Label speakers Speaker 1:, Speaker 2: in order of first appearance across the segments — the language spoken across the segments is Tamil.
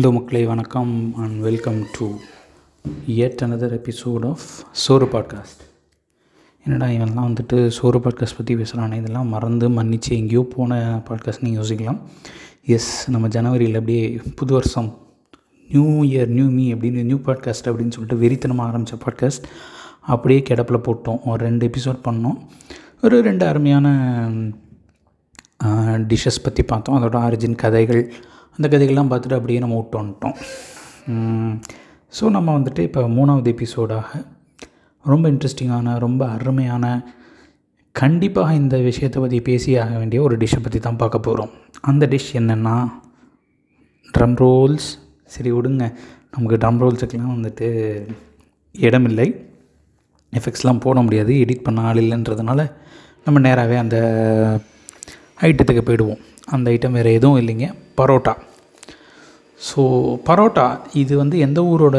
Speaker 1: ஹலோ மக்களே வணக்கம் and welcome to yet another episode of சோறு பாட்காஸ்ட் என்னடா இவன்லாம் வந்துட்டு சோறு பாட்காஸ்ட் பற்றி பேசுகிறானே இதெல்லாம் மறந்து மன்னிச்சு எங்கேயோ போன பாட்காஸ்ட் நீங்கள் யோசிக்கலாம். எஸ் நம்ம ஜனவரியில் அப்படியே புது வருஷம் நியூ இயர் நியூ மீ அப்படின்னு நியூ பாட்காஸ்ட் அப்படின்னு சொல்லிட்டு வெறித்தனமாக ஆரம்பித்த பாட்காஸ்ட் அப்படியே கிடப்பில் போட்டோம் ஒரு ரெண்டு எபிசோட் பண்ணோம். ஒரு ரெண்டு அருமையான டிஷ்ஷஸ் பற்றி பார்த்தோம். அதோட ஆரிஜின் கதைகள் அந்த கதைகள்லாம் பார்த்துட்டு அப்படியே நம்ம விட்டு வந்துட்டோம். ஸோ நம்ம வந்துட்டு இப்போ மூணாவது எபிசோடாக ரொம்ப இன்ட்ரெஸ்டிங்கான ரொம்ப அருமையான கண்டிப்பாக இந்த விஷயத்தை பற்றி பேசி ஆக வேண்டிய ஒரு டிஷ்ஷை பற்றி தான் பார்க்க போகிறோம் அந்த டிஷ் என்னென்னா ட்ரம் ரோல்ஸ் சரி விடுங்க. நமக்கு ட்ரம் ரோல்ஸுக்கெலாம் வந்துட்டு இடமில்லை. எஃபெக்ட்ஸ்லாம் போட முடியாது. எடிட் பண்ண ஆள் இல்லைன்றதுனால நம்ம நேராகவே அந்த ஐட்டத்துக்கு போயிடுவோம். அந்த ஐட்டம் வேறு எதுவும் இல்லைங்க. பரோட்டா. ஸோ பரோட்டா இது வந்து எந்த ஊரோட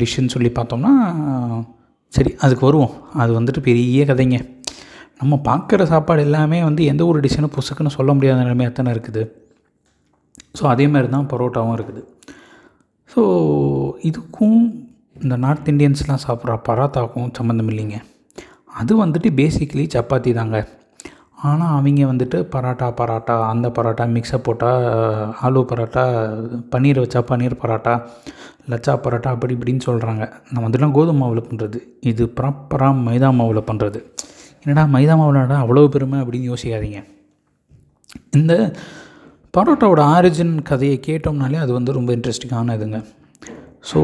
Speaker 1: டிஷ்ஷுன்னு சொல்லி பார்த்தோம்னா சரி அதுக்கு வருவோம். அது வந்துட்டு பெரிய கதைங்க. நம்ம பார்க்குற சாப்பாடு எல்லாமே வந்து எந்த ஒரு டிஷ்ஷனும் புசுக்குன்னு சொல்ல முடியாத நிலைமையாக தானே இருக்குது. ஸோ அதே மாதிரி தான் பரோட்டாவும் இருக்குது. ஸோ இதுக்கும் இந்த நார்த் இண்டியன்ஸ்லாம் சாப்பிட்ற பரோட்டாக்கும் சம்மந்தம் இல்லைங்க. அது வந்துட்டு பேசிக்கலி சப்பாத்தி தாங்க. ஆனால் அவங்க வந்துட்டு பரோட்டா பரோட்டா அந்த பரோட்டா மிக்ஸை போட்டால் ஆலு பரோட்டா பன்னீர் வச்சா பன்னீர் பரோட்டா லச்சா பரோட்டா அப்படி இப்படின்னு சொல்கிறாங்க நம்ம வந்துட்டுலாம் கோதுமை மாவில் பண்ணுறது இது ப்ராப்பராக மைதா மாவில் பண்ணுறது என்னடா மைதா மாவுலடா அவ்வளோ பெருமை அப்படின்னு யோசிக்காதீங்க. இந்த பரோட்டாவோட ஆரிஜின் கதையை கேட்டோம்னாலே அது வந்து ரொம்ப இன்ட்ரெஸ்டிங்கான இதுங்க. ஸோ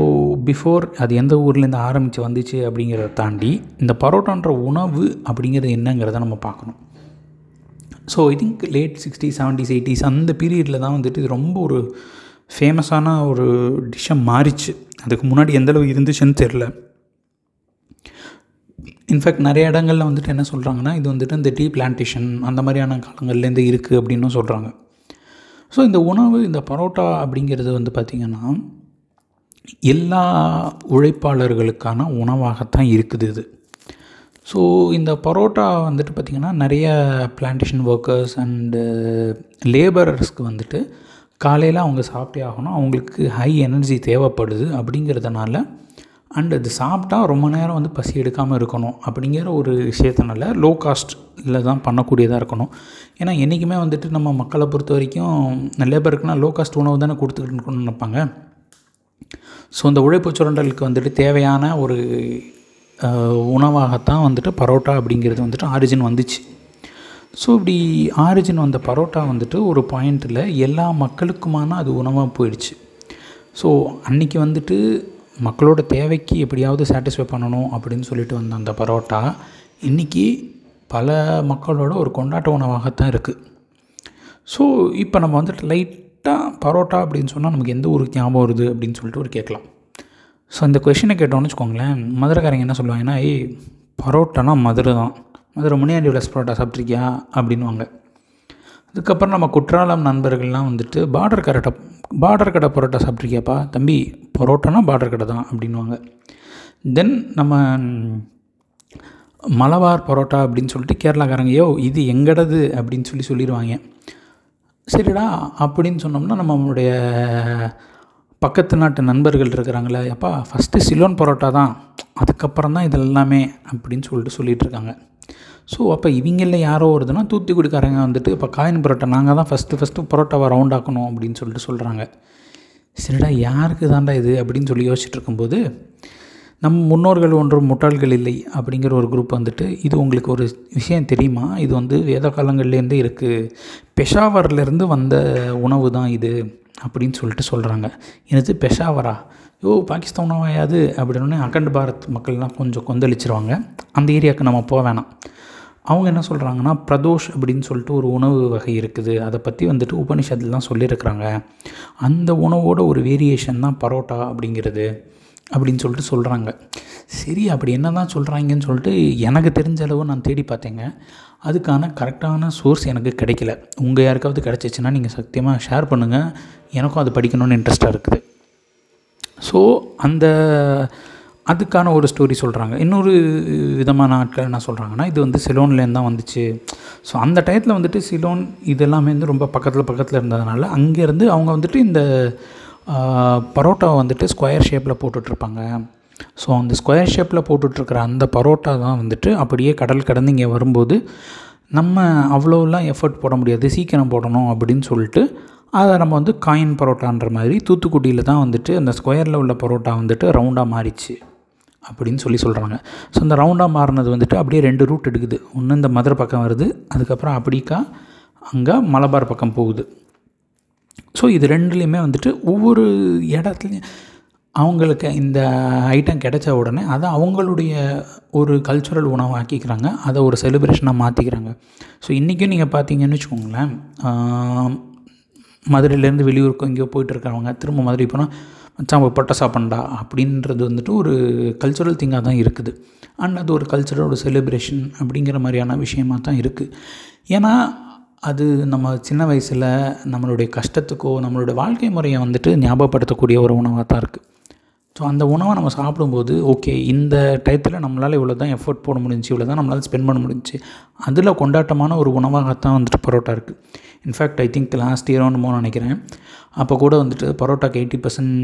Speaker 1: பிஃபோர் அது எந்த ஊர்லேருந்து ஆரம்பித்து வந்துச்சு அப்படிங்கிறத தாண்டி இந்த பரோட்டான்ற உணவு அப்படிங்கிறது என்னங்கிறத நம்ம பார்க்கணும். So I think late sixty seventies eighties அந்த பீரியடில் தான் வந்துட்டு இது ரொம்ப ஒரு ஃபேமஸான ஒரு டிஷ்ஷாக மாறிச்சு. அதுக்கு முன்னாடி எந்தளவு இருந்துச்சுன்னு தெரில இன்ஃபேக்ட் நிறைய இடங்களில் வந்துட்டு என்ன சொல்கிறாங்கன்னா இது வந்துட்டு இந்த டீ பிளான்டேஷன் அந்த மாதிரியான காலங்கள்லேருந்து இருக்குது அப்படின்னும் சொல்கிறாங்க ஸோ இந்த உணவு இந்த பரோட்டா அப்படிங்கிறது வந்து பார்த்திங்கன்னா எல்லா உழைப்பாளர்களுக்கான உணவாகத்தான் இருக்குது இது. ஸோ இந்த பரோட்டா வந்துட்டு பார்த்திங்கன்னா நிறைய பிளான்டேஷன் ஒர்க்கர்ஸ் அண்டு லேபரர்ஸ்க்கு வந்துட்டு காலையில் அவங்க சாப்பிட்டே ஆகணும். அவங்களுக்கு ஹை எனர்ஜி தேவைப்படுது அப்படிங்கிறதுனால அண்ட் அது சாப்பிட்டா ரொம்ப நேரம் வந்து பசி எடுக்காமல் இருக்கணும் அப்படிங்கிற ஒரு விஷயத்தினால லோ காஸ்ட்டில் தான் பண்ணக்கூடியதாக இருக்கணும். ஏன்னா என்றைக்குமே வந்துட்டு நம்ம மக்களை பொறுத்த வரைக்கும் லேபருக்குனா லோ காஸ்ட் உணவு தானே கொடுத்துக்கிட்டு நினைப்பாங்க. ஸோ இந்த உழைப்பு சுரண்டலுக்கு வந்துட்டு தேவையான ஒரு உணவாகத்தான் வந்துட்டு பரோட்டா அப்படிங்கிறது வந்துட்டு ஆரிஜின் வந்துச்சு. ஸோ இப்படி ஆரிஜின் வந்த பரோட்டா வந்துட்டு ஒரு பாயிண்ட்டில் எல்லா மக்களுக்குமான அது உணவாக போயிடுச்சு. ஸோ அன்றைக்கி வந்துட்டு மக்களோட தேவைக்கு எப்படியாவது சாட்டிஸ்ஃபை பண்ணணும் அப்படின்னு சொல்லிட்டு வந்த அந்த பரோட்டா இன்றைக்கி பல மக்களோட ஒரு கொண்டாட்ட உணவாகத்தான் இருக்குது ஸோ இப்போ நம்ம வந்துட்டு லைட்டாக பரோட்டா அப்படின்னு சொன்னால் நமக்கு எந்த ஊருக்கு ஞாபகம் வருது அப்படின்னு சொல்லிட்டு ஒரு கேட்கலாம். ஸோ இந்த கொஷினை கேட்டோம்னு வச்சுக்கோங்களேன் மதுரைக்காரங்க என்ன சொல்லுவாங்கன்னா ஏய் பரோட்டானா மதுரை தான். மதுரை முனியாண்டி விலாஸ் பரோட்டா சாப்பிட்ருக்கியா அப்படின்வாங்க அதுக்கப்புறம் நம்ம குற்றாலம் நண்பர்கள்லாம் வந்துட்டு பார்டர் கரெக்டாக பார்டர் கடை பரோட்டா சாப்பிட்ருக்கியாப்பா தம்பி பரோட்டானா பார்டர் கடை தான் அப்படின்வாங்க தென் நம்ம மலபார் பரோட்டா அப்படின்னு சொல்லிட்டு கேரளாக்காரங்க யோ இது எங்கடது? அப்படின்னு சொல்லி சொல்லிடுவாங்க. சரிடா அப்படின்னு சொன்னோம்னா நம்மளுடைய பக்கத்து நாட்டு நண்பர்கள் இருக்கிறாங்களே அப்பா ஃபஸ்ட்டு சிலோன் பரோட்டா தான் அதுக்கப்புறம் தான் இது எல்லாமே அப்படின்னு சொல்லிட்டு சொல்லிகிட்டு இருக்காங்க. ஸோ அப்போ இவங்களில் யாரோ வருதுன்னா தூத்துக்குடிக்காரங்க வந்துட்டு இப்போ காயின் பரோட்டா நாங்கள் தான் ஃபஸ்ட்டு ஃபஸ்ட்டு பரோட்டாவை ரவுண்ட் ஆக்கணும் அப்படின்னு சொல்லிட்டு சொல்கிறாங்க சரிடா யாருக்கு தாண்டா இது? அப்படின்னு சொல்லி யோசிச்சுட்டு இருக்கும்போது நம் முன்னோர்கள் ஒன்றும் முட்டாள்கள் இல்லை அப்படிங்கிற ஒரு குரூப் வந்துட்டு இது உங்களுக்கு ஒரு விஷயம் தெரியுமா? இது வந்து வேத காலங்கள்லேருந்து இருக்குது பெஷாவர்லேருந்து வந்த உணவு தான் இது. அப்படின்னு சொல்லிட்டு சொல்கிறாங்க எனது பெஷாவரா? யோ பாகிஸ்தான் உணவாயாது அப்படின்னு அகண்ட் பாரத் மக்கள்லாம் கொஞ்சம் கொந்தளிச்சிருவாங்க. அந்த ஏரியாவுக்கு நம்ம போக வேணாம். அவங்க என்ன சொல்கிறாங்கன்னா பிரதோஷ் அப்படின்னு சொல்லிட்டு ஒரு உணவு வகை இருக்குது. அதை பற்றி வந்துட்டு உபனிஷத்தில் தான் சொல்லியிருக்கிறாங்க. அந்த உணவோட ஒரு வேரியேஷன் தான் பரோட்டா அப்படிங்கிறது. அப்படின்னு சொல்லிட்டு சொல்கிறாங்க சரி அப்படி என்ன தான் சொல்கிறாங்கன்னு சொல்லிட்டு எனக்கு தெரிஞ்ச அளவு நான் தேடி பார்த்தேங்க. அதுக்கான கரெக்டான சோர்ஸ் எனக்கு கிடைக்கல. உங்கள் யாருக்காவது கிடச்சிச்சின்னா நீங்கள் சத்தியமாக ஷேர் பண்ணுங்கள் எனக்கும் அது படிக்கணும்னு இன்ட்ரெஸ்ட்டாக இருக்குது. ஸோ அந்த அதுக்கான ஒரு ஸ்டோரி சொல்கிறாங்க இன்னொரு விதமான ஆட்கள் என்ன சொல்கிறாங்கன்னா இது வந்து சிலோன்லேருந்து தான் வந்துச்சு. ஸோ அந்த டயத்தில் வந்துட்டு சிலோன் இதெல்லாமே வந்து ரொம்ப பக்கத்தில் பக்கத்தில் இருந்ததுனால அங்கேருந்து அவங்க வந்துட்டு இந்த பரோட்டாவை வந்துட்டு ஸ்கொயர் ஷேப்பில் போட்டுட்ருப்பாங்க. ஸோ அந்த ஸ்கொயர் ஷேப்பில் போட்டுட்ருக்கிற அந்த பரோட்டா தான் வந்துட்டு அப்படியே கடல் கடந்து இங்கே வரும்போது நம்ம அவ்வளோலாம் எஃபர்ட் போட முடியாது சீக்கிரம் போடணும் அப்படின்னு சொல்லிட்டு அதை நம்ம வந்து காயின் பரோட்டான்ற மாதிரி தூத்துக்குடியில் தான் வந்துட்டு அந்த ஸ்கொயரில் உள்ள பரோட்டா வந்துட்டு ரவுண்டாக மாறிச்சு அப்படின்னு சொல்லி சொல்கிறாங்க ஸோ அந்த ரவுண்டாக மாறினது வந்துட்டு அப்படியே ரெண்டு ரூட் எடுக்குது. ஒன்று இந்த மதுரை பக்கம் வருது அதுக்கப்புறம் அப்படிக்கா அங்கே மலபார் பக்கம் போகுது. ஸோ இது ரெண்டுலேயுமே வந்துட்டு ஒவ்வொரு இடத்துலையும் அவங்களுக்கு இந்த ஐட்டம் கிடைச்ச உடனே அதை அவங்களுடைய ஒரு கல்ச்சுரல் உணவாக்கிக்கிறாங்க. அதை ஒரு செலிப்ரேஷனாக மாற்றிக்கிறாங்க ஸோ இன்றைக்கும் நீங்கள் பார்த்தீங்கன்னு வச்சுக்கோங்களேன் மதுரையிலேருந்து வெளியூருக்கு எங்கேயோ போயிட்டு இருக்கிறவங்க திரும்ப மதுரை போனால் மச்சான் போய் பட்டை சாப்பிண்டா அப்படின்றது வந்துட்டு ஒரு கல்ச்சுரல் திங்காக தான் இருக்குது. அண்ட் அது ஒரு கல்ச்சுரல் ஒரு செலிப்ரேஷன் அப்படிங்கிற மாதிரியான விஷயமாக தான் இருக்குது ஏன்னா அது நம்ம சின்ன வயசில் நம்மளுடைய கஷ்டத்துக்கோ நம்மளுடைய வாழ்க்கை முறையை வந்துட்டு ஞாபகப்படுத்தக்கூடிய ஒரு உணவாக தான் இருக்குது ஸோ அந்த உணவை நம்ம சாப்பிடும்போது ஓகே இந்த டயத்தில் நம்மளால் இவ்வளோ தான் எஃபர்ட் போட முடிஞ்சு இவ்வளோ தான் நம்மளால் ஸ்பெண்ட் பண்ண முடிஞ்சு அதில் கொண்டாட்டமான ஒரு உணவாகத்தான் வந்துட்டு பரோட்டா இருக்குது in fact I think last year ஒன்று நினைக்கிறேன். அப்போ கூட வந்துட்டு பரோட்டாக்கு eighty percent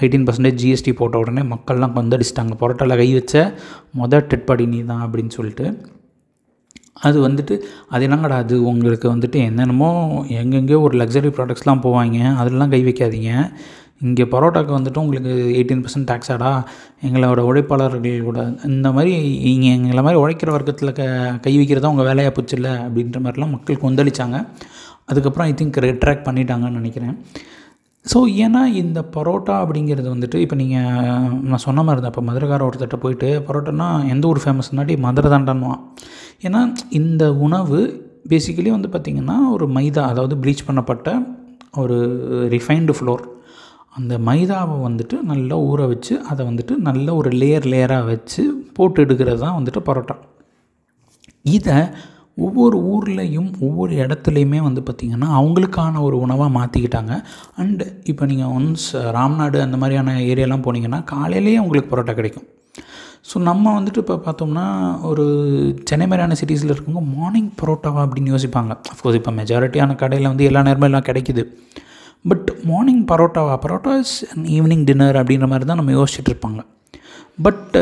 Speaker 1: eighteen percentage GST போட்ட உடனே மக்கள்லாம் கொந்தடிச்சிட்டாங்க பரோட்டாவில் கை வச்ச மொதல் டெட்பாடி நீ தான் அப்படின்னு சொல்லிட்டு. அது வந்துட்டு அது என்னங்கடா அது? உங்களுக்கு வந்துட்டு என்னென்னமோ எங்கெங்கேயோ ஒரு லக்ஸரி ப்ராடக்ட்ஸ்லாம் போவாங்க. அதிலலாம் கை வைக்காதீங்க. இங்கே பரோட்டாக்கு வந்துட்டு உங்களுக்கு எயிட்டீன் பர்சன்ட் டேக்ஸாடா எங்களோட உழைப்பாளர்கள் கூட இந்த மாதிரி இங்கே எங்களை மாதிரி உழைக்கிற வர்க்கத்தில் க கை வைக்கிறதா உங்கள் வேலையாக போச்சுல்ல அப்படின்ற மாதிரிலாம் மக்கள் கொந்தளிச்சாங்க. அதுக்கப்புறம் ஐ திங்க் ரெட்ராக்ட் பண்ணிட்டாங்கன்னு நினைக்கிறேன். ஸோ ஏன்னா இந்த பரோட்டா அப்படிங்கிறது வந்துட்டு இப்போ நீங்கள் நான் சொன்ன மாதிரி தான் இப்போ மதுரைக்கார ஒருத்தட்ட போயிட்டு பரோட்டானா எந்த ஊர் ஃபேமஸ்னாட்டி மதுரை தாண்டான்வான் ஏன்னா இந்த உணவு பேசிக்கலி வந்து பார்த்திங்கன்னா ஒரு மைதா அதாவது ப்ளீச் பண்ணப்பட்ட ஒரு ரிஃபைன்டு ஃப்ளோர் அந்த மைதாவை வந்துட்டு நல்லா ஊற வச்சு அதை வந்துட்டு நல்ல ஒரு லேயர் லேயராக வச்சு போட்டு எடுக்கிறது தான் வந்துட்டு பரோட்டா. இதை ஒவ்வொரு ஊர்லேயும் ஒவ்வொரு இடத்துலையுமே வந்து பார்த்திங்கன்னா அவங்களுக்கான ஒரு உணவாக மாற்றிக்கிட்டாங்க அண்டு இப்போ நீங்கள் ஒன்ஸ் ராம்நாடு அந்த மாதிரியான ஏரியாலாம் போனீங்கன்னா காலையிலேயே உங்களுக்கு பரோட்டா கிடைக்கும். ஸோ நம்ம வந்துட்டு இப்போ பார்த்தோம்னா ஒரு சென்னை மாதிரியான சிட்டிஸில் இருக்கவங்க மார்னிங் பரோட்டாவா அப்படின்னு யோசிப்பாங்க. அஃப்கோர்ஸ் இப்போ மெஜாரிட்டியான கடையில் வந்து எல்லா நேரமும் எல்லாம் கிடைக்குது. பட் மார்னிங் பரோட்டாவா பரோட்டா இஸ் ஈவினிங் டின்னர் அப்படின்ற மாதிரி தான் நம்ம யோசிச்சுட்டு இருப்பாங்க. பட்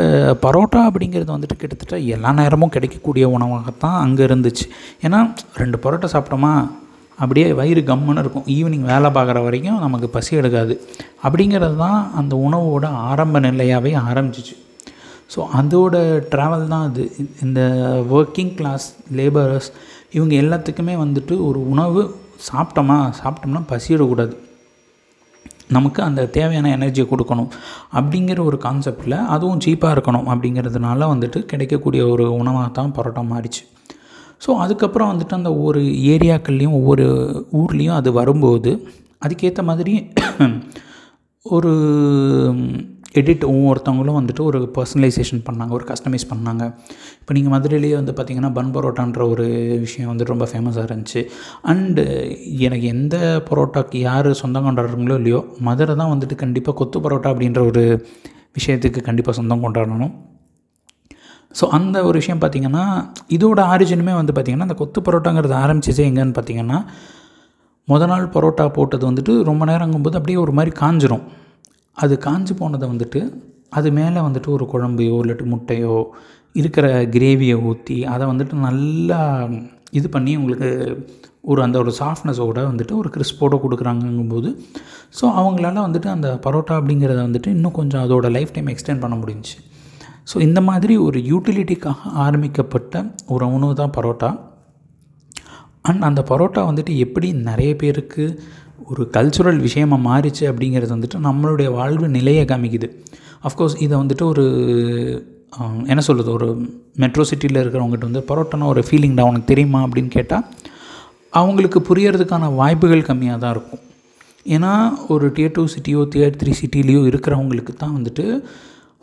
Speaker 1: பரோட்டா அப்படிங்கிறது வந்துட்டு கிட்டத்தட்ட எல்லா நேரமும் கிடைக்கக்கூடிய உணவாகத்தான் அங்கே இருந்துச்சு. ஏன்னா ரெண்டு பரோட்டா சாப்பிட்டோமா அப்படியே வயிறு கம்முன்னு இருக்கும். ஈவினிங் வேலை பார்க்குற வரைக்கும் நமக்கு பசி எடுக்காது. அப்படிங்கிறது தான் அந்த உணவோட ஆரம்ப நிலையாகவே ஆரம்பிச்சிச்சு. ஸோ அதோட ட்ராவல் தான் அது. இந்த ஒர்க்கிங் கிளாஸ் லேபரர்ஸ் இவங்க எல்லாத்துக்குமே வந்துட்டு ஒரு உணவு சாப்பிட்டோமா சாப்பிட்டோம்னா பசியிடக்கூடாது. நமக்கு அந்த தேவையான எனர்ஜியை கொடுக்கணும். அப்படிங்கிற ஒரு கான்செப்டில் அதுவும் சீப்பாக இருக்கணும் அப்படிங்கிறதுனால வந்துட்டு கிடைக்கக்கூடிய ஒரு உணவாக தான் பரோட்டா மாறிச்சு. ஸோ அதுக்கப்புறம் வந்துட்டு அந்த ஒவ்வொரு ஏரியாக்கள்லேயும் ஒவ்வொரு ஊர்லேயும் அது வரும்போது அதுக்கேற்ற மாதிரி ஒரு எடிட் ஒவ்வொருத்தவங்களும் வந்துட்டு ஒரு பர்சனலைசேஷன் பண்ணாங்க ஒரு கஸ்டமைஸ் பண்ணாங்க. இப்போ நீங்கள் மதுரையிலேயே வந்து பார்த்திங்கன்னா பன் பரோட்டான்ற ஒரு விஷயம் வந்துட்டு ரொம்ப ஃபேமஸாக இருந்துச்சு. அண்டு எனக்கு எந்த பரோட்டாக்கு யார் சொந்தம் கொண்டாடுறாங்களோ இல்லையோ மதுரை தான் வந்துட்டு கண்டிப்பாக கொத்து பரோட்டா அப்படின்ற ஒரு விஷயத்துக்கு கண்டிப்பாக சொந்தம் கொண்டாடணும். ஸோ அந்த ஒரு விஷயம் பார்த்திங்கன்னா இதோட ஆரிஜினுமே வந்து பார்த்திங்கன்னா அந்த கொத்து பரோட்டாங்கிறது ஆரம்பிச்சதே எங்கேன்னு பார்த்திங்கன்னா முத நாள் பரோட்டா போட்டது வந்துட்டு ரொம்ப நேரம் நேரங்கும்போது அப்படியே ஒரு மாதிரி காஞ்சிரும். அது காஞ்சி போனதை வந்துட்டு அது மேலே வந்துட்டு ஒரு குழம்பையோ இல்லாட்டி முட்டையோ இருக்கிற கிரேவியை ஊற்றி அதை வந்துட்டு நல்லா இது பண்ணி உங்களுக்கு ஒரு அந்த ஒரு சாஃப்ட்னஸோட வந்துட்டு ஒரு கிறிஸ்போட கொடுக்குறாங்கங்கும்போது ஸோ அவங்களால வந்துட்டு அந்த பரோட்டா அப்படிங்கிறத வந்துட்டு இன்னும் கொஞ்சம் அதோட லைஃப் டைம் எக்ஸ்டெண்ட் பண்ண முடிஞ்சுச்சு. ஸோ இந்த மாதிரி ஒரு யூட்டிலிட்டிக்காக ஆரம்பிக்கப்பட்ட ஒரு உணவு தான் பரோட்டா. அண்ட் அந்த பரோட்டா வந்துட்டு எப்படி நிறைய பேருக்கு ஒரு கல்ச்சுரல் விஷயமாக மாறிச்சு அப்படிங்கிறது வந்துட்டு நம்மளுடைய வாழ்வு நிலையை காமிக்குது. அஃப்கோர்ஸ் இதை வந்துட்டு ஒரு என்ன சொல்கிறது ஒரு மெட்ரோ சிட்டியில் இருக்கிறவங்ககிட்ட வந்து பரோட்டானா ஒரு ஃபீலிங்டா உனக்கு தெரியுமா அப்படின்னு கேட்டால் அவங்களுக்கு புரியறதுக்கான வாய்ப்புகள் கம்மியாக தான் இருக்கும். ஏன்னா ஒரு டியர் டூ சிட்டியோ டியர் த்ரீ சிட்டிலேயோ இருக்கிறவங்களுக்கு தான் வந்துட்டு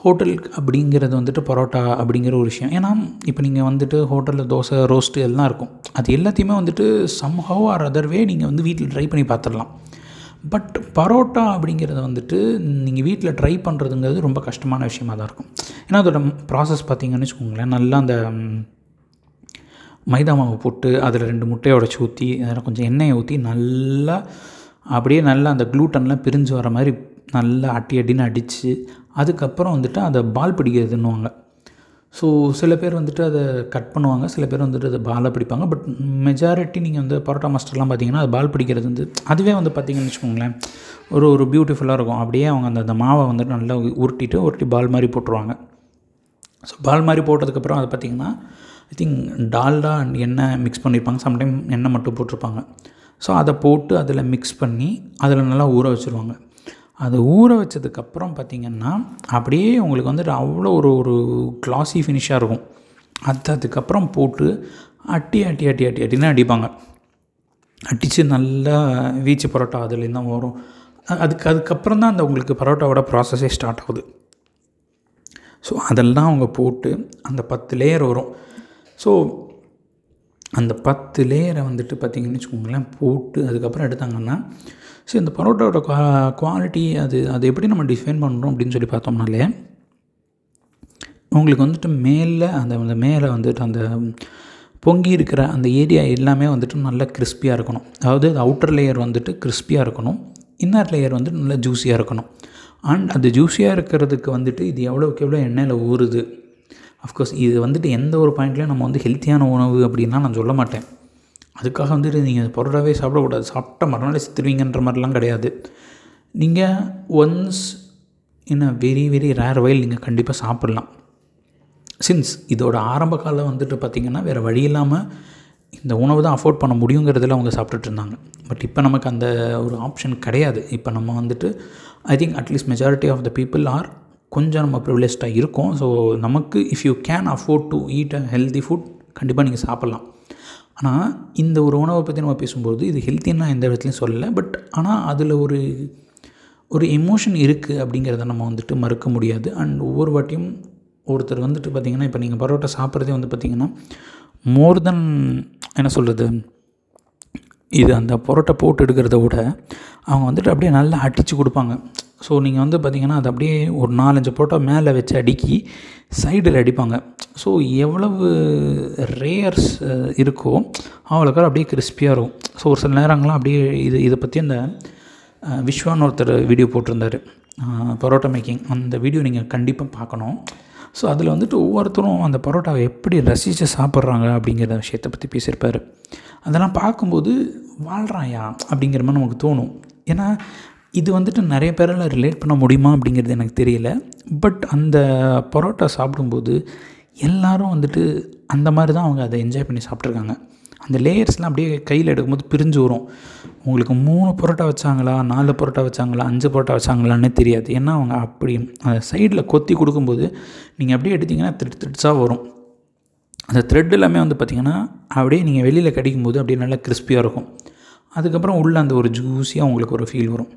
Speaker 1: ஹோட்டல் அப்படிங்கிறது வந்துட்டு பரோட்டா அப்படிங்கிற ஒரு விஷயம். ஏன்னா இப்போ நீங்கள் வந்துட்டு ஹோட்டலில் தோசை ரோஸ்ட்டு எல்லாம் இருக்கும். அது எல்லாத்தையுமே வந்துட்டு சம்ஹவ் ஆர் அதர்வே நீங்கள் வந்து வீட்டில் ட்ரை பண்ணி பார்த்துடலாம் பட் பரோட்டா அப்படிங்கிறத வந்துட்டு நீங்கள் வீட்டில் ட்ரை பண்ணுறதுங்கிறது ரொம்ப கஷ்டமான விஷயமாக தான் இருக்கும். ஏன்னா அதோட ப்ராசஸ் பார்த்திங்கன்னு வச்சுக்கோங்களேன் நல்லா அந்த மைதா மாவு போட்டு அதில் ரெண்டு முட்டையை ஊற்றி அதில் கொஞ்சம் எண்ணெயை ஊற்றி நல்லா அப்படியே நல்லா அந்த க்ளூட்டன்லாம் பிரிஞ்சு வர மாதிரி நல்லா அட்டி அடின்னு அடித்து அதுக்கப்புறம் வந்துட்டு அதை பால் பிடிக்கிறதுன்னுவாங்க. ஸோ சில பேர் வந்துட்டு அதை கட் பண்ணுவாங்க சில பேர் வந்துட்டு அதை பாலை பிடிப்பாங்க. பட் மெஜாரிட்டி நீங்கள் வந்து பரோட்டா மாஸ்டர்லாம் பார்த்தீங்கன்னா அது பால் பிடிக்கிறது வந்து அதுவே வந்து பார்த்தீங்கன்னு வச்சுக்கோங்களேன் ஒரு ஒரு பியூட்டிஃபுல்லாக இருக்கும். அப்படியே அவங்க அந்த அந்த மாவை வந்துட்டு நல்லா உருட்டிட்டு உருட்டி பால் மாதிரி போட்டுருவாங்க. ஸோ பால் மாதிரி போட்டதுக்கப்புறம் அதை பார்த்திங்கன்னா ஐ திங்க் டால்டா அண்ட் எண்ணெய் மிக்ஸ் பண்ணியிருப்பாங்க சம்டைம் எண்ணெய் மட்டும் போட்டிருப்பாங்க. ஸோ அதை போட்டு அதில் மிக்ஸ் பண்ணி அதில் நல்லா ஊற வச்சுருவாங்க. அதை ஊற வச்சதுக்கப்புறம் பார்த்திங்கன்னா அப்படியே உங்களுக்கு வந்துட்டு அவ்வளோ ஒரு ஒரு கிளாஸி ஃபினிஷாக இருக்கும். அது அதுக்கப்புறம் போட்டு அட்டி அட்டி அட்டி அட்டி அட்டின்னு அடிப்பாங்க. அடித்து நல்லா வீச்சு பரோட்டா அதுலேருந்து தான் வரும். அதுக்கு அதுக்கப்புறம் தான் அந்த உங்களுக்கு பரோட்டாவோட ப்ராசஸே ஸ்டார்ட் ஆகுது. ஸோ அதெல்லாம் அவங்க போட்டு அந்த பத்து லேயர் வரும். ஸோ அந்த பத்து லேயரை வந்துட்டு பார்த்திங்கன்னு வச்சுக்கோங்களேன் போட்டு அதுக்கப்புறம் எடுத்தாங்கன்னா ஸோ இந்த பரோட்டாவோட குவா குவாலிட்டி அது அது எப்படி நம்ம டிஃபைன் பண்ணுறோம் அப்படின்னு சொல்லி பார்த்தோம்னாலே உங்களுக்கு வந்துட்டு மேலே அந்த அந்த மேலே வந்துட்டு அந்த பொங்கி இருக்கிற அந்த ஏரியா எல்லாமே வந்துட்டு நல்லா கிறிஸ்பியாக இருக்கணும். அதாவது அவுட்டர் லேயர் வந்துட்டு கிறிஸ்பியாக இருக்கணும். இன்னர் லேயர் வந்துட்டு நல்லா ஜூஸியாக இருக்கணும். அண்ட் அது ஜூஸியாக இருக்கிறதுக்கு வந்துட்டு இது எவ்வளோக்கு எவ்வளோ எண்ணெயில் ஊறுது? அஃப்கோர்ஸ் இது வந்துட்டு எந்த ஒரு பாயிண்ட்லேயும் நம்ம வந்து ஹெல்த்தியான உணவு அப்படின்னா நான் சொல்ல மாட்டேன். அதுக்காக வந்துட்டு நீங்கள் பரோட்டாவே சாப்பிடக்கூடாது. சாப்பிட்ட மறுநாள் செத்துருவீங்கன்ற மாதிரிலாம் கிடையாது. நீங்கள் once in a very very rare while நீங்கள் கண்டிப்பாக சாப்பிட்லாம். சின்ஸ் இதோட ஆரம்ப காலம் வந்துட்டு பார்த்திங்கன்னா வேறு வழி இல்லாமல் இந்த உணவு தான் அஃபோர்ட் பண்ண முடியுங்கிறதுல அவங்க சாப்பிட்டுட்டு இருந்தாங்க. பட் இப்போ நமக்கு அந்த ஒரு ஆப்ஷன் கிடையாது. இப்போ நம்ம வந்துட்டு I think at least majority of the people are கொஞ்சம் நம்ம ப்ரிவிலேஜ்டாக இருக்கும். ஸோ நமக்கு if you can afford to eat a healthy food கண்டிப்பாக நீங்கள் சாப்பிட்லாம். ஆனால் இந்த ஒரு உணவை பற்றி நம்ம பேசும்போது இது ஹெல்த்தின்னா எந்த இடத்துலையும் சொல்லலை. பட் ஆனால் அதில் ஒரு ஒரு எமோஷன் இருக்குது அப்படிங்கிறத நம்ம வந்துட்டு மறுக்க முடியாது. அண்ட் ஒவ்வொரு வாட்டியும் ஒருத்தர் வந்துட்டு பார்த்திங்கன்னா இப்போ நீங்கள் பரோட்டா சாப்பிட்றதே வந்து பார்த்திங்கன்னா மோர் தென் என்ன சொல்கிறது இது அந்த பரோட்டா போட்டு எடுக்கிறத விட அவங்க வந்துட்டு அப்படியே நல்லா அடித்து கொடுப்பாங்க. ஸோ நீங்கள் வந்து பார்த்திங்கன்னா அது அப்படியே ஒரு நாலஞ்சு பரோட்டா மேலே வச்சு அடுக்கி சைடில் அடிப்பாங்க. ஸோ எவ்வளவு ரேயர்ஸ் இருக்கோ அவ்வளோக்கு அப்படியே கிறிஸ்பியாக இருக்கும். ஸோ ஒரு சில நேரங்கள்லாம் அப்படியே இது இதை பற்றி அந்த விஸ்வான்னு ஒருத்தர் வீடியோ போட்டிருந்தார். பரோட்டா மேக்கிங் அந்த வீடியோ நீங்கள் கண்டிப்பாக பார்க்கணும். ஸோ அதில் வந்துட்டு ஒவ்வொருத்தரும் அந்த பரோட்டாவை எப்படி ரசித்து சாப்பிட்றாங்க அப்படிங்கிற விஷயத்தை பற்றி பேசியிருப்பார். அதெல்லாம் பார்க்கும்போது வாழ்கிறாயா அப்படிங்கிற மாதிரி நமக்கு தோணும். ஏன்னா இது வந்துட்டு நிறைய பேரால் ரிலேட் பண்ண முடியுமா அப்படிங்கிறது எனக்கு தெரியல. பட் அந்த பரோட்டா சாப்பிடும்போது எல்லோரும் வந்துட்டு அந்த மாதிரி தான் அவங்க அதை என்ஜாய் பண்ணி சாப்பிட்ருக்காங்க அந்த லேயர்ஸ்லாம் அப்படியே கையில் எடுக்கும்போது பிரிஞ்சு வரும். உங்களுக்கு மூணு பரோட்டா வச்சாங்களா நாலு பரோட்டா வச்சாங்களா அஞ்சு பரோட்டா வச்சாங்களான்னு தெரியாது. ஏன்னா அவங்க அப்படி அந்த சைடில் கொத்தி கொடுக்கும்போது நீங்கள் அப்படியே எடுத்திங்கன்னா த்ரெட் த்ரெட்ஸாக வரும். அந்த த்ரெட் எல்லாமே வந்து பார்த்திங்கன்னா அப்படியே நீங்கள் வெளியில் கடிக்கும்போது அப்படியே நல்லா கிறிஸ்பியாக இருக்கும். அதுக்கப்புறம் உள்ளே அந்த ஒரு ஜூஸியாக உங்களுக்கு ஒரு ஃபீல் வரும்.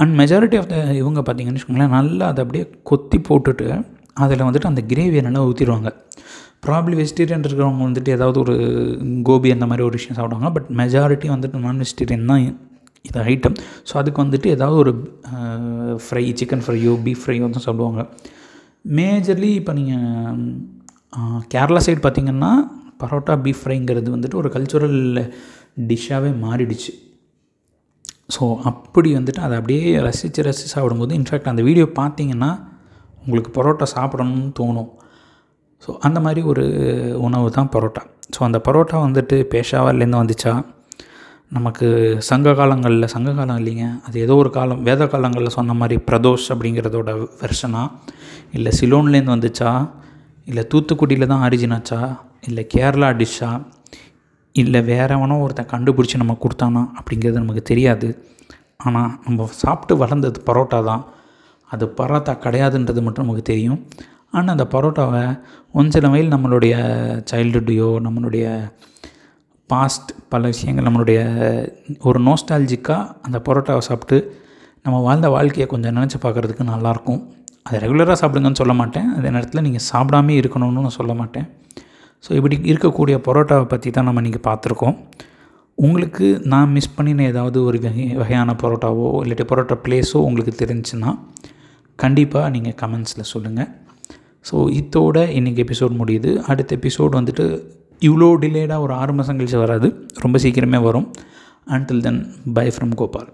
Speaker 1: அண்ட் மெஜாரிட்டி ஆஃப் த இவங்க பார்த்திங்கன்னு வச்சுக்கோங்களேன் நல்லா அதை அப்படியே கொத்தி போட்டுட்டு அதில் வந்துட்டு அந்த கிரேவியை நல்லா ஊற்றிடுவாங்க ப்ராப்ளி வெஜிடேரியன் இருக்கிறவங்க வந்துட்டு ஏதாவது ஒரு கோபி அந்த மாதிரி ஒரு விஷயம் சாப்பிடுவாங்க. பட் மெஜாரிட்டி வந்துட்டு நான் வெஜிடேரியன் தான் இது ஐட்டம் ஸோ அதுக்கு வந்துட்டு ஏதாவது ஒரு ஃப்ரை சிக்கன் ஃப்ரையோ பீஃப் ஃப்ரையோ தான் சாப்பிடுவாங்க. மேஜர்லி இப்போ நீங்கள் கேரளா சைடு பார்த்திங்கன்னா பரோட்டா பீஃப் ஃப்ரைங்கிறது வந்துட்டு ஒரு கல்ச்சுரல் டிஷ்ஷாகவே மாறிடுச்சு. ஸோ அப்படி வந்துட்டு அதை அப்படியே ரசித்து ரசித்து சாப்பிடும்போது இன்ஃபேக்ட் அந்த வீடியோ பார்த்தீங்கன்னா உங்களுக்கு பரோட்டா சாப்பிடணும்னு தோணும். ஸோ அந்த மாதிரி ஒரு உணவு தான் பரோட்டா. ஸோ அந்த பரோட்டா வந்துட்டு பேஷாவர்லேருந்து வந்துச்சா? நமக்கு சங்க காலங்களில் சங்க காலம் இல்லைங்க. அது ஏதோ ஒரு காலம் வேத காலங்களில் சொன்ன மாதிரி பிரதோஷ் அப்படிங்கிறதோட வெர்ஷனா இல்லை சிலோன்லேருந்து வந்துச்சா? இல்லை தூத்துக்குடியில் தான் அரிஜினாச்சா இல்லை கேரளா டிஷ்ஷா இல்லை வேறவனோ ஒருத்தன் கண்டுபிடிச்சி நம்ம கொடுத்தானா அப்படிங்கிறது நமக்கு தெரியாது. ஆனால் நம்ம சாப்பிட்டு வளர்ந்தது பரோட்டா தான். அது பரோட்டா கிடையாதுன்றது மட்டும் நமக்கு தெரியும். ஆனால் அந்த பரோட்டாவை ஒன் சில மைல் நம்மளுடைய சைல்டுஹுட்டையோ நம்மளுடைய பாஸ்ட் பல விஷயங்கள் நம்மளுடைய ஒரு நோஸ்டாலஜிக்காக அந்த பரோட்டாவை சாப்பிட்டு நம்ம வாழ்ந்த வாழ்க்கையை கொஞ்சம் நினச்சி பார்க்குறதுக்கு நல்லாயிருக்கும் அதை ரெகுலராக சாப்பிடுங்கன்னு சொல்ல மாட்டேன். அதே நேரத்தில் நீங்கள் சாப்பிடாமே இருக்கணும்னு நான் சொல்ல மாட்டேன். ஸோ இப்படி இருக்கக்கூடிய பரோட்டாவை பற்றி தான் நம்ம இன்றைக்கி பார்த்துருக்கோம். உங்களுக்கு நான் மிஸ் பண்ணின ஏதாவது ஒரு வகை வகையான பரோட்டாவோ இல்லாட்டி பரோட்டா பிளேஸோ உங்களுக்கு தெரிஞ்சுன்னா கண்டிப்பாக நீங்கள் கமெண்ட்ஸில் சொல்லுங்கள் ஸோ இதோட இன்றைக்கி எபிசோட் முடியுது. அடுத்த எபிசோட் வந்துட்டு இவ்வளோ டிலேடாக ஒரு ஆறு மாதம் கழிச்சு வராது. ரொம்ப சீக்கிரமே வரும். Until then bye from Gopal